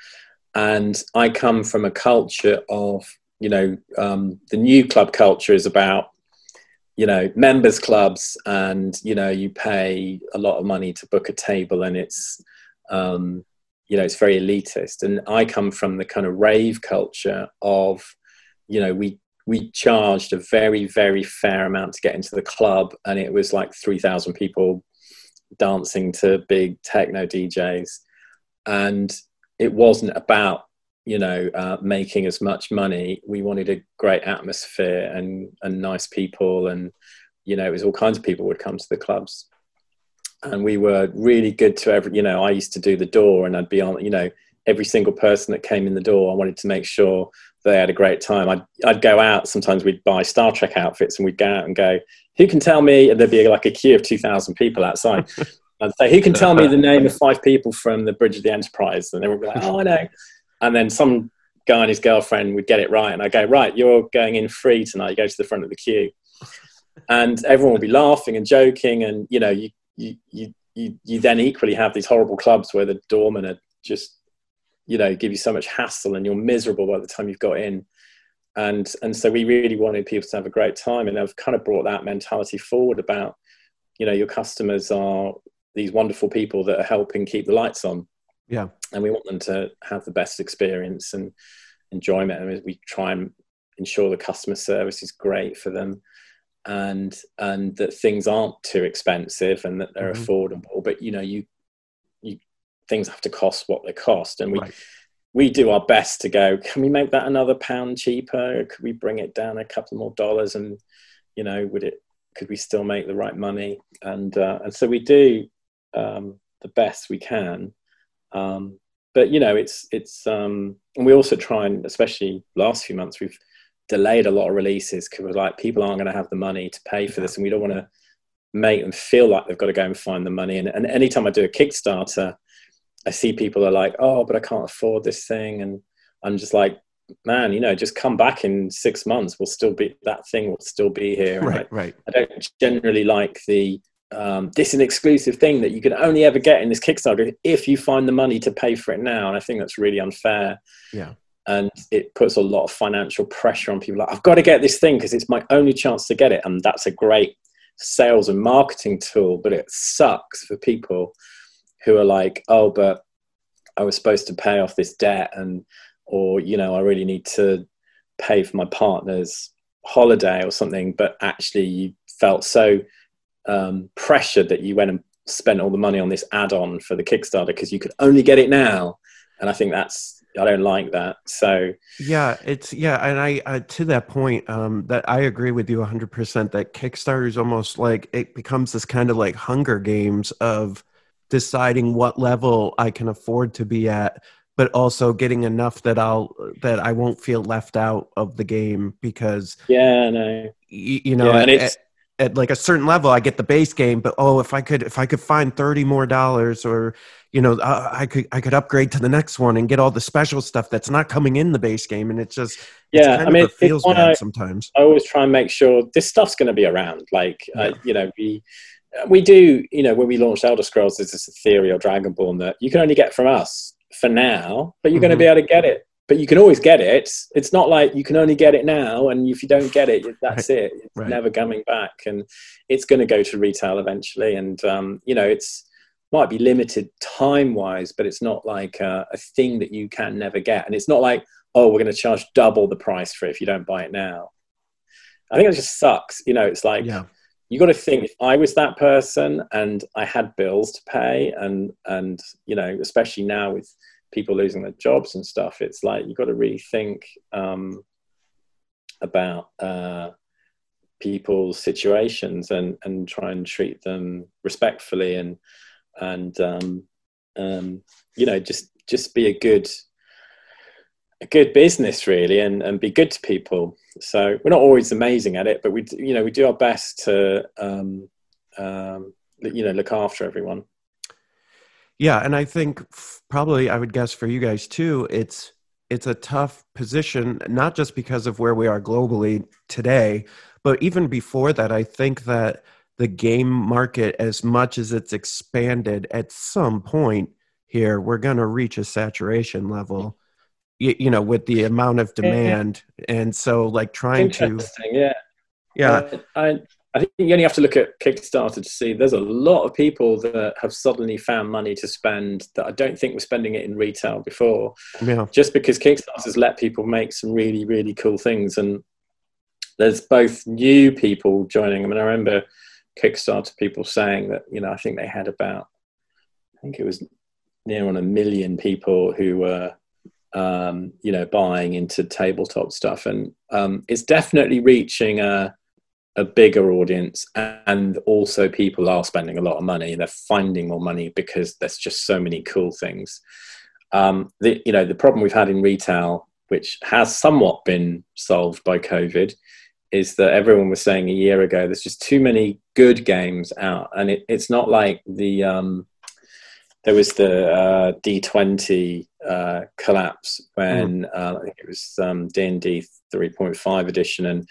And I come from a culture of, you know, um, the new club culture is about, you know, members clubs, and, you know, you pay a lot of money to book a table, and it's, um, you know, it's very elitist. And I come from the kind of rave culture of, you know, we we charged a very very fair amount to get into the club and it was like 3000 people dancing to big techno DJs, and it wasn't about you know uh, making as much money. We wanted a great atmosphere and and nice people, and you know it was all kinds of people would come to the clubs, and we were really good to every. You know, I used to do the door, and I'd be on. You know, every single person that came in the door, I wanted to make sure they had a great time. I'd, I'd go out, sometimes we'd buy Star Trek outfits and we'd go out and go, who can tell me, and there'd be like a queue of 2,000 people outside. [laughs] I'd say, who can tell me the name of [laughs] five people from the Bridge of the Enterprise? And they would be like, oh, I know. And then some guy and his girlfriend would get it right. And I'd go, right, you're going in free tonight. You go to the front of the queue. And everyone will be laughing and joking. And, you know, you, you, you, you, you then equally have these horrible clubs where the doormen are just, you know, give you so much hassle and you're miserable by the time you've got in. And and so we really wanted people to have a great time and i've kind of brought that mentality forward about you know your customers are these wonderful people that are helping keep the lights on. Yeah. And we want them to have the best experience and enjoyment. And we try and ensure the customer service is great for them and and that things aren't too expensive and that they're mm-hmm. affordable. But you know you you things have to cost what they cost and we right we do our best to go. Can we make that another pound cheaper? Could we bring it down a couple more dollars? And you know, would it? Could we still make the right money? And uh, and so we do um, the best we can. Um, but you know, it's it's um, and we also try and especially last few months we've delayed a lot of releases because like people aren't going to have the money to pay for this, and we don't want to make them feel like they've got to go and find the money. And, and anytime I do a Kickstarter, I see people are like, oh, but I can't afford this thing. And I'm just like, man, you know, just come back in six months. We'll still be, that thing will still be here. right, I, right. I don't generally like the, um, this is an exclusive thing that you can only ever get in this Kickstarter if you find the money to pay for it now. And I think that's really unfair. Yeah. And it puts a lot of financial pressure on people. Like, I've got to get this thing because it's my only chance to get it. And that's a great sales and marketing tool, but it sucks for people who are like, oh, but I was supposed to pay off this debt and, or, you know, I really need to pay for my partner's holiday or something, but actually you felt so um, pressured that you went and spent all the money on this add-on for the Kickstarter because you could only get it now. And I think that's I don't like that. So yeah, it's yeah, and I uh, to that point, um, that I agree with you 100 percent that Kickstarter is almost like it becomes this kind of like Hunger Games of deciding what level I can afford to be at, but also getting enough that I'll that I won't feel left out of the game because yeah, no, you, you know, yeah, and it's. At, at like a certain level i get the base game but oh if i could if i could find 30 more dollars or you know uh, i could i could upgrade to the next one and get all the special stuff that's not coming in the base game and it's just yeah it's i mean it feels bad I, sometimes i always try and make sure this stuff's going to be around like uh, yeah. uh, you know we we do you know when we launched elder scrolls there's this theory or dragonborn that you can only get from us for now but you're mm-hmm. going to be able to get it but you can always get it. It's not like you can only get it now, and if you don't get it, that's right. it. It's right. never coming back, and it's going to go to retail eventually. And um, you know, it's might be limited time wise, but it's not like a, a thing that you can never get. And it's not like oh, we're going to charge double the price for it if you don't buy it now. I think it just sucks. You know, it's like. Yeah. You got to think if I was that person and I had bills to pay, and and you know, especially now with people losing their jobs and stuff, it's like you've got to really think um, about uh, people's situations and, and try and treat them respectfully and and um, um, you know just just be a good a good business really and, and be good to people so we're not always amazing at it but we you know we do our best to um, um, you know look after everyone yeah, and I think probably I would guess for you guys too, it's it's a tough position not just because of where we are globally today, but even before that, I think that the game market, as much as it's expanded, at some point here, we're going to reach a saturation level. You, you, know, with the amount of demand, and so like trying to, yeah, yeah. I, I think you only have to look at Kickstarter to see there's a lot of people that have suddenly found money to spend that I don't think were spending it in retail before. Yeah. Just because Kickstarter's let people make some really, really cool things. And there's both new people joining. I mean, I remember Kickstarter people saying that, you know, I think they had about, I think it was near on a million people who were um, you know, buying into tabletop stuff. And um, it's definitely reaching a, a bigger audience and also people are spending a lot of money they're finding more money because there's just so many cool things um, the, you know the problem we've had in retail which has somewhat been solved by covid is that everyone was saying a year ago there's just too many good games out and it, it's not like the um, there was the uh, D20 uh, collapse when mm. uh, I think it was um, D&D 3.5 edition and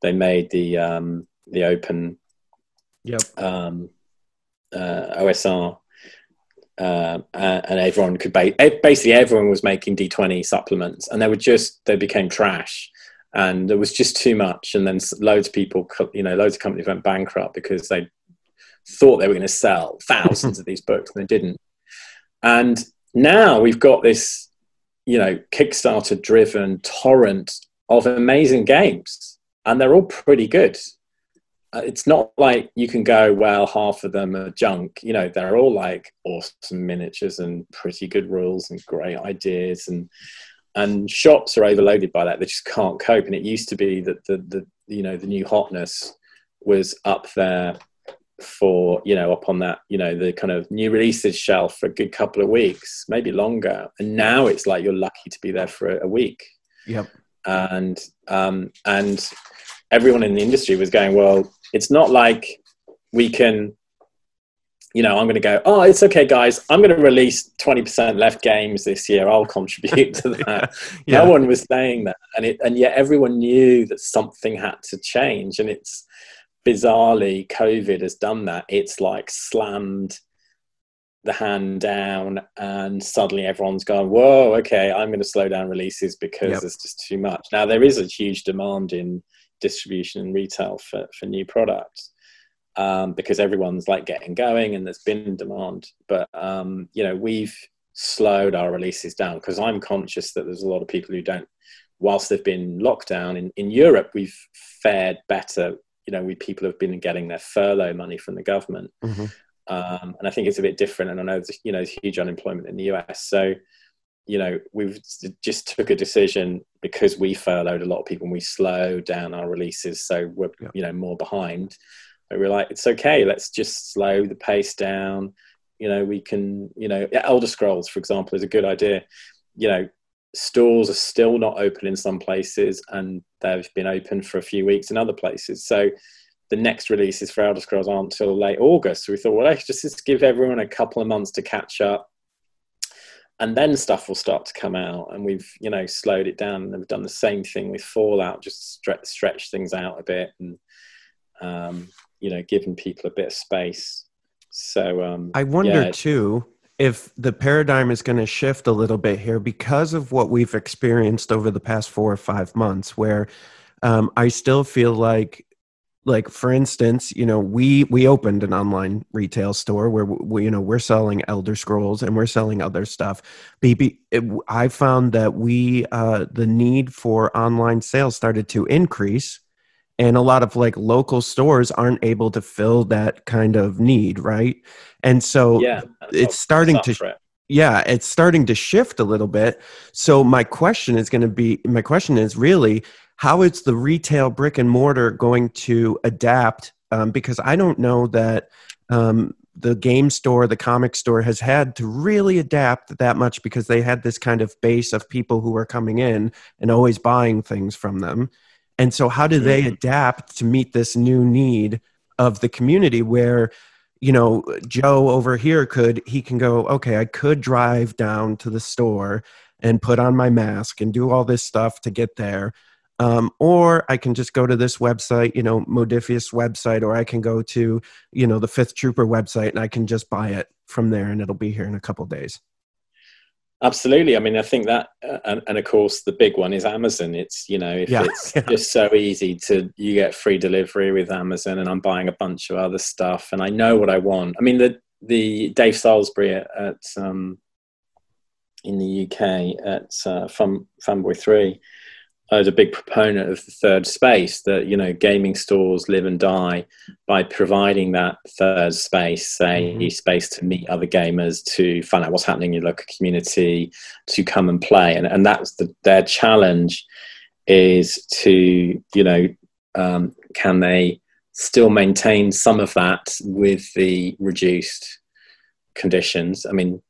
they made the um, the open yep. um, uh, OSR, uh, and everyone could ba- basically everyone was making D20 supplements, and they were just they became trash, and there was just too much, and then loads of people, you know, loads of companies went bankrupt because they thought they were going to sell thousands [laughs] of these books, and they didn't. And now we've got this, you know, Kickstarter-driven torrent of amazing games and they're all pretty good. uh, it's not like you can go well half of them are junk. You know they're all like awesome miniatures and pretty good rules and great ideas and and shops are overloaded by that. They just can't cope. And it used to be that the the you know the new hotness was up there for you know up on that you know the kind of new releases shelf for a good couple of weeks maybe longer. And now it's like you're lucky to be there for a, a week. Yep. And um and everyone in the industry was going well it's not like we can you know i'm going to go oh it's okay guys. I'm going to release 20% left games this year. I'll contribute to [laughs] that. Yeah. no one was saying that. And it and yet everyone knew that something had to change. And it's bizarrely, COVID has done that. It's like slammed the hand down, and suddenly everyone's gone, Whoa, okay, I'm going to slow down releases because yep. there's just too much. Now, there is a huge demand in distribution and retail for, for new products. Um, because everyone's like getting going and there's been demand. But um, you know, we've slowed our releases down because I'm conscious that there's a lot of people who don't. Whilst they've been locked down in, in Europe, we've fared better you know, we people have been getting their furlough money from the government, mm-hmm. um, and I think it's a bit different. And I know there's you know huge unemployment in the US, so you know we've just took a decision because we furloughed a lot of people and we slowed down our releases, so we're yeah. you know more behind. But we're like, it's okay. Let's just slow the pace down. You know, we can. You know, Elder Scrolls, for example, is a good idea. You know, stores are still not open in some places and they've been open for a few weeks in other places. So the next releases for Elder Scrolls aren't until late August. So we thought, well, let's just, just give everyone a couple of months to catch up and then stuff will start to come out and we've you know slowed it down and we've done the same thing with fallout just stretch, stretch things out a bit and um, you know given people a bit of space so um, i wonder yeah, too if the paradigm is going to shift a little bit here because of what we've experienced over the past four or five months where um, i still feel like like for instance you know we we opened an online retail store where we you know we're selling elder scrolls and we're selling other stuff. Bb i found that we uh the need for online sales started to increase and a lot of like local stores aren't able to fill that kind of need right? And so yeah it's starting to it. yeah it's starting to shift a little bit. So my question is going to be my question is really how is the retail brick and mortar going to adapt? Um, because i don't know that um, the game store the comic store has had to really adapt that much because they had this kind of base of people who were coming in and always buying things from them and so, how do they mm-hmm. adapt to meet this new need of the community where, you know, Joe over here could, he can go, okay, I could drive down to the store and put on my mask and do all this stuff to get there. Um, or I can just go to this website, you know, Modiphius website, or I can go to, you know, the Fifth Trooper website and I can just buy it from there and it'll be here in a couple days. Absolutely. I mean, I think that, uh, and, and, of course, the big one is Amazon. It's you know, if yeah, it's [laughs] yeah. just so easy to you get free delivery with Amazon, and I'm buying a bunch of other stuff, and I know what I want. I mean, the the Dave Salisbury at, at um, in the UK at uh, Fun, Fanboy Three as a big proponent of the third space that you know gaming stores live and die by providing that third space say mm-hmm. space to meet other gamers to find out what's happening in your local community to come and play. And, and that's the, their challenge is to you know um, can they still maintain some of that with the reduced conditions? I mean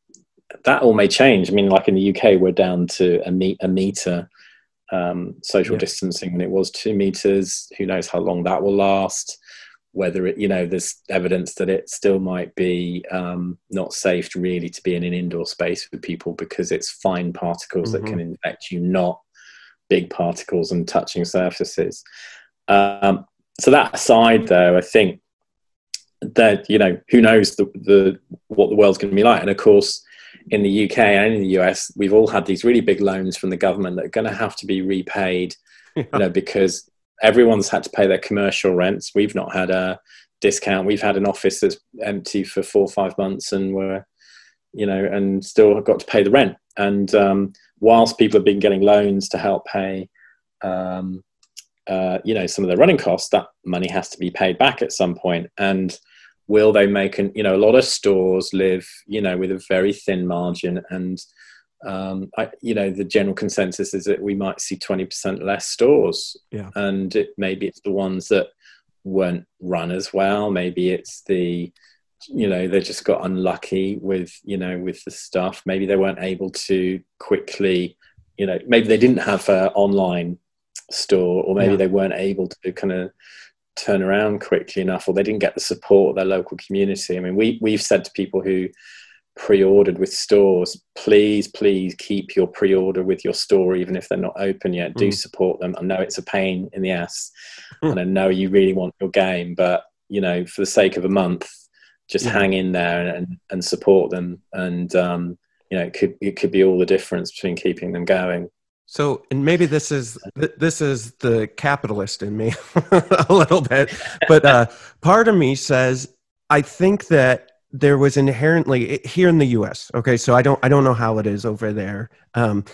that all may change. I mean like in the uk we're down to a, meet, a meter um, social yeah. distancing when it was two meters. Who knows how long that will last? Whether it, you know, there's evidence that it still might be um, not safe to really to be in an indoor space with people because it's fine particles mm-hmm. that can infect you, not big particles and touching surfaces. Um, so that aside, though, I think that you know who knows the, the what the world's going to be like, and of course in the UK and in the US, we've all had these really big loans from the government that are going to have to be repaid, you know, because everyone's had to pay their commercial rents. We've not had a discount. We've had an office that's empty for four or five months, and we're, you know, and still have got to pay the rent. And um, whilst people have been getting loans to help pay um, uh, you know some of the running costs, that money has to be paid back at some point. And will they make an you know a lot of stores live you know with a very thin margin and um, I, you know the general consensus is that we might see 20% less stores. Yeah. And it, maybe it's the ones that weren't run as well. Maybe it's the you know they just got unlucky with you know with the stuff. Maybe they weren't able to quickly you know maybe they didn't have an online store or maybe Yeah. they weren't able to kind of turn around quickly enough or they didn't get the support of their local community i mean we, we've said to people who pre-ordered with stores please please keep your pre-order with your store even if they're not open yet do Mm. support them i know it's a pain in the ass Mm. and i know you really want your game but you know for the sake of a month just Yeah. hang in there and, and, and support them and um, you know it could it could be all the difference between keeping them going So, and maybe this is this is the capitalist in me [laughs] a little bit, but uh, part of me says I think that there was inherently here in the U.S. Okay, so I don't I don't know how it is over there, um,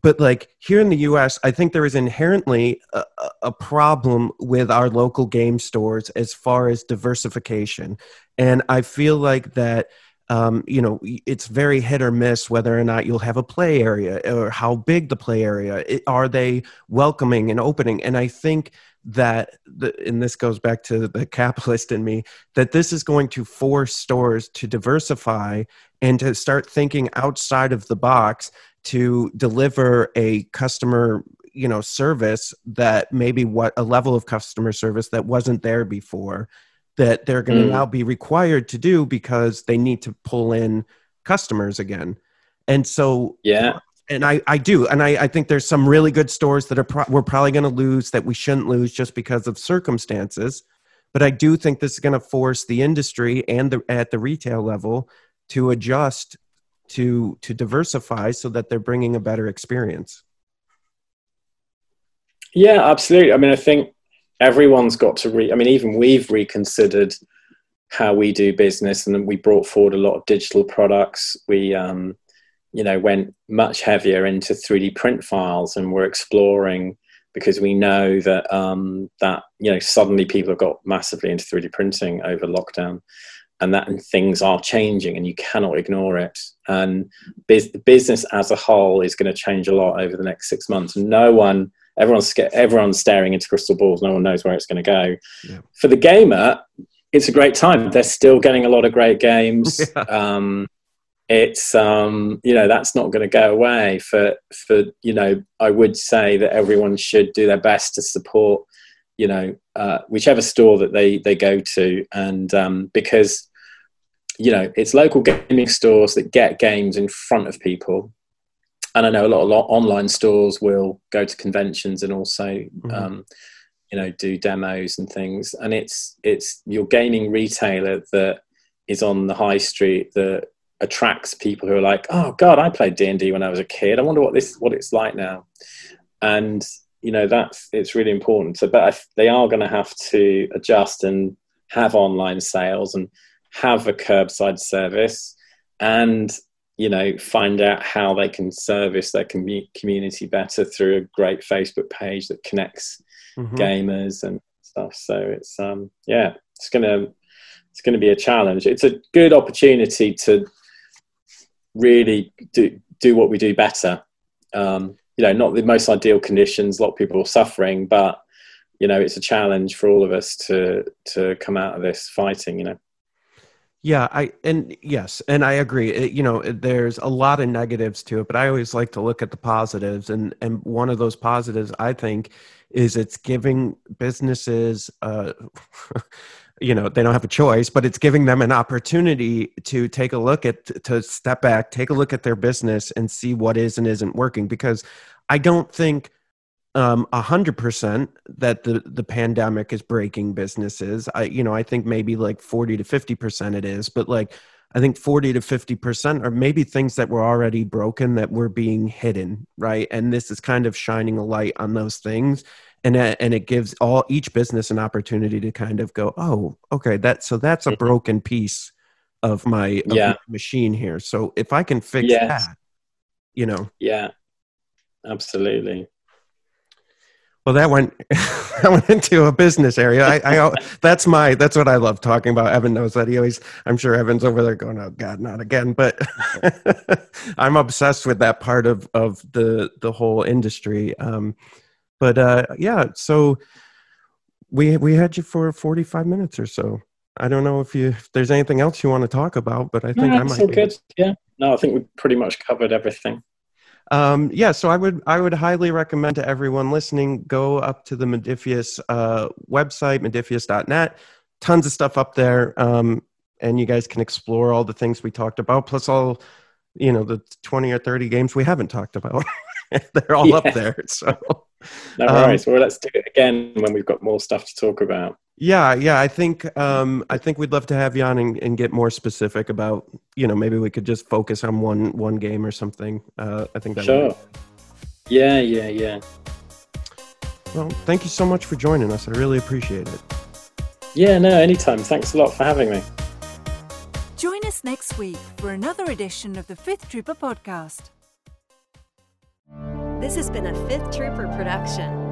but like here in the U.S., I think there is inherently a, a- problem with our local game stores as far as diversification, and I feel like that um, you know, it's very hit or miss whether or not you'll have a play area or how big the play area. It, are they welcoming and opening? And I think that, the, and this goes back to the capitalist in me, that this is going to force stores to diversify and to start thinking outside of the box to deliver a customer you know service that maybe what a level of customer service that wasn't there before that they're going to Mm. now be required to do because they need to pull in customers again. And so, yeah and I, I do, and I, I think there's some really good stores that are pro- we're probably going to lose that we shouldn't lose just because of circumstances. But I do think this is going to force the industry and the, at the retail level to adjust to to diversify so that they're bringing a better experience. Yeah, absolutely. I mean, I think everyone's got to re. I mean, even we've reconsidered how we do business, and we brought forward a lot of digital products. We, um, you know, went much heavier into 3D print files, and we're exploring because we know that um, that you know suddenly people have got massively into 3D printing over lockdown, and that and things are changing, and you cannot ignore it. And biz- business as a whole is going to change a lot over the next six months. No one everyone's everyone's staring into crystal balls. No one knows where it's going to go. Yeah. For the gamer, it's a great time. They're still getting a lot of great games. [laughs] Yeah. Um, it's um, you know that's not going to go away. For for you know, I would say that everyone should do their best to support you know uh, whichever store that they they go to, and um, because you know it's local gaming stores that get games in front of people and I know a lot, a lot online stores will go to conventions and also, Mhm. um, you know, do demos and things. And it's it's your gaming retailer that is on the high street that attracts people who are like, oh God, I played D and D when I was a kid. I wonder what this what it's like now. And you know that's it's really important. So, but I, they are going to have to adjust and have online sales and have a curbside service and you know find out how they can service their commu- community better through a great facebook page that connects Mhm. gamers and stuff. So it's um yeah it's gonna it's gonna be a challenge. It's a good opportunity to really do do what we do better. Um you know not the most ideal conditions a lot of people are suffering but you know it's a challenge for all of us to to come out of this fighting you know Yeah, I and yes, and I agree. It, you know, there's a lot of negatives to it, but I always like to look at the positives, and and one of those positives I think is it's giving businesses, uh, [laughs] you know, they don't have a choice, but it's giving them an opportunity to take a look at to step back, take a look at their business, and see what is and isn't working. Because I don't think um a hundred percent that the the pandemic is breaking businesses. I you know i think maybe like 40 to 50 percent it is but like i think 40 to 50 percent are maybe things that were already broken that were being hidden right? And this is kind of shining a light on those things. And it, and it gives all each business an opportunity to kind of go oh okay that so that's a Mhm. broken piece of my, of Yeah. my machine here. So if i can fix Yes. that you know? Yeah. Absolutely Well, that went [laughs] that went into a business area. I, I that's my that's what I love talking about. Evan knows that. He always I'm sure Evan's over there going, "Oh God, not again!" But [laughs] I'm obsessed with that part of of the the whole industry. Um, but uh, yeah, so we we had you for 45 minutes or so. I don't know if you if there's anything else you want to talk about, but I think no, I might. All good. Yeah. No, I think we pretty much covered everything. Um, yeah, so I would I would highly recommend to everyone listening go up to the Modiphius uh, website, modiphius.net. Tons of stuff up there, um, and you guys can explore all the things we talked about, plus all you know the twenty or thirty games we haven't talked about. [laughs] They're all yeah. up there. So no worries. Um, well, let's do it again when we've got more stuff to talk about. Yeah, yeah. I think um, I think we'd love to have you on and, and, get more specific about. You know, maybe we could just focus on one one game or something. Uh, I think that. Sure. Yeah, yeah, yeah. Well, thank you so much for joining us. I really appreciate it. Yeah, no, anytime. Thanks a lot for having me. Join us next week for another edition of the Fifth Trooper podcast. This has been a Fifth Trooper production.